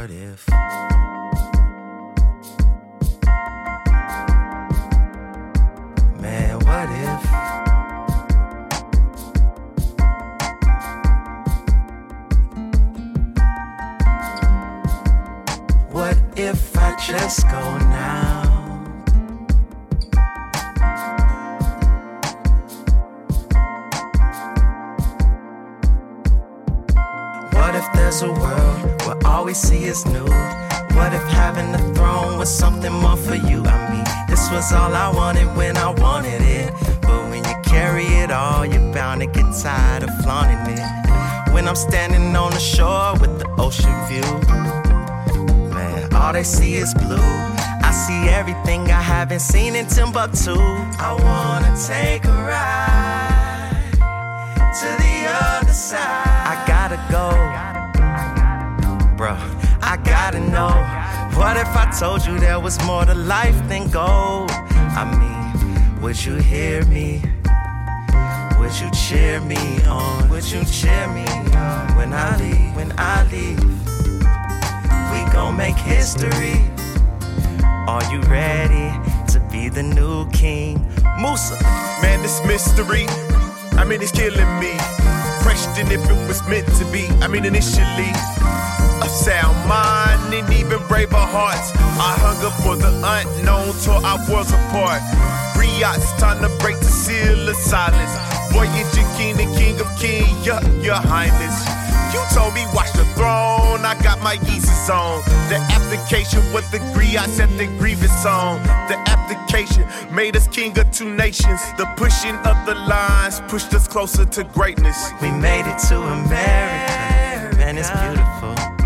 what if? Man, what if? What if I just go now? If there's a world where all we see is new? What if having the throne was something more for you? I mean, this was all I wanted when I wanted it. But when you carry it all, you're bound to get tired of flaunting it. When I'm standing on the shore with the ocean view, man, all they see is blue. I see everything I haven't seen in Timbuktu. I wanna take a ride to the other side. If I told you there was more to life than gold? I mean, would you hear me? Would you cheer me on? Would you cheer me on when I leave? When I leave, we gon' make history. Are you ready to be the new king? Musa. Man, this mystery, I mean, it's killing me. Question if it was meant to be. I mean, initially, a sound mind and even braver hearts. I hunger for the unknown, tore our worlds apart. Griots, time to break the seal of silence. Voyager, king, the king of kings, your, your highness. You told me watch the throne, I got my Yeezus on. The application with the I set the grievance on. The application made us king of two nations. The pushing of the lines pushed us closer to greatness. We made it to America. Man, it's beautiful.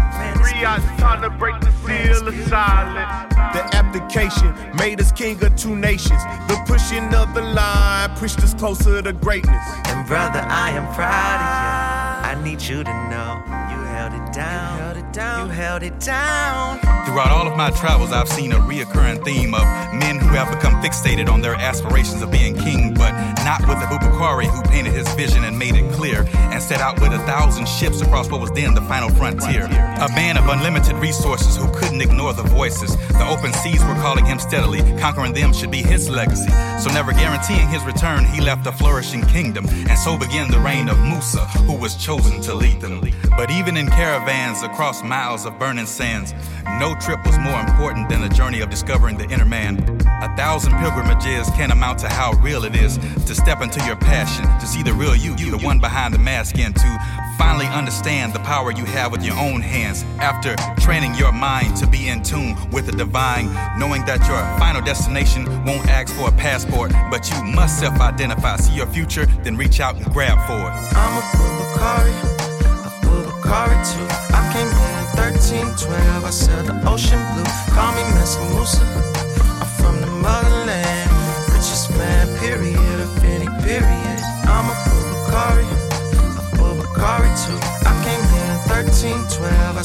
Man, it's time to break the seal of silence. The application made us king of two nations. The pushing of the line pushed us closer to greatness. And brother, I am proud of you. I need you to know you held it down. Down. You held it down. Throughout all of my travels, I've seen a reoccurring theme of men who have become fixated on their aspirations of being king, but not with Abubakari who painted his vision and made it clear, and set out with a thousand ships across what was then the final frontier. A man of unlimited resources who couldn't ignore the voices. The open seas were calling him steadily, conquering them should be his legacy. So, never guaranteeing his return, he left a flourishing kingdom, and so began the reign of Musa, who was chosen to lead them. But even in caravans across miles of burning sands, no trip was more important than the journey of discovering the inner man. A thousand pilgrimages can't amount to how real it is to step into your passion, to see the real you, the one behind the mask, and to finally understand the power you have with your own hands. After training your mind to be in tune with the divine, knowing that your final destination won't ask for a passport, but you must self identify, see your future, then reach out and grab for it.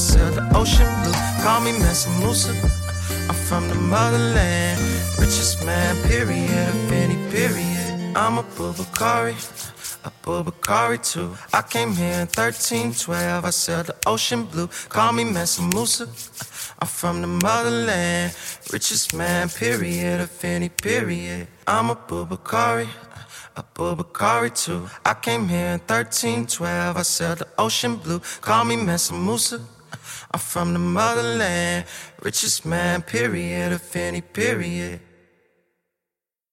1312. I sailed the ocean blue. Call me Mr. Musa. I'm from the motherland, richest man, period, of any period. I'm Abubakari. A Bubakari too. I came here in 1312. I sailed the ocean blue. Call me Mansa Musa. I'm from the motherland. Richest man, period, of any period. I'm a Bubakari. Abubakari too. I came here in 1312. I sailed the ocean blue. Call me Mansa Musa. I'm from the motherland. Richest man, period, of any period.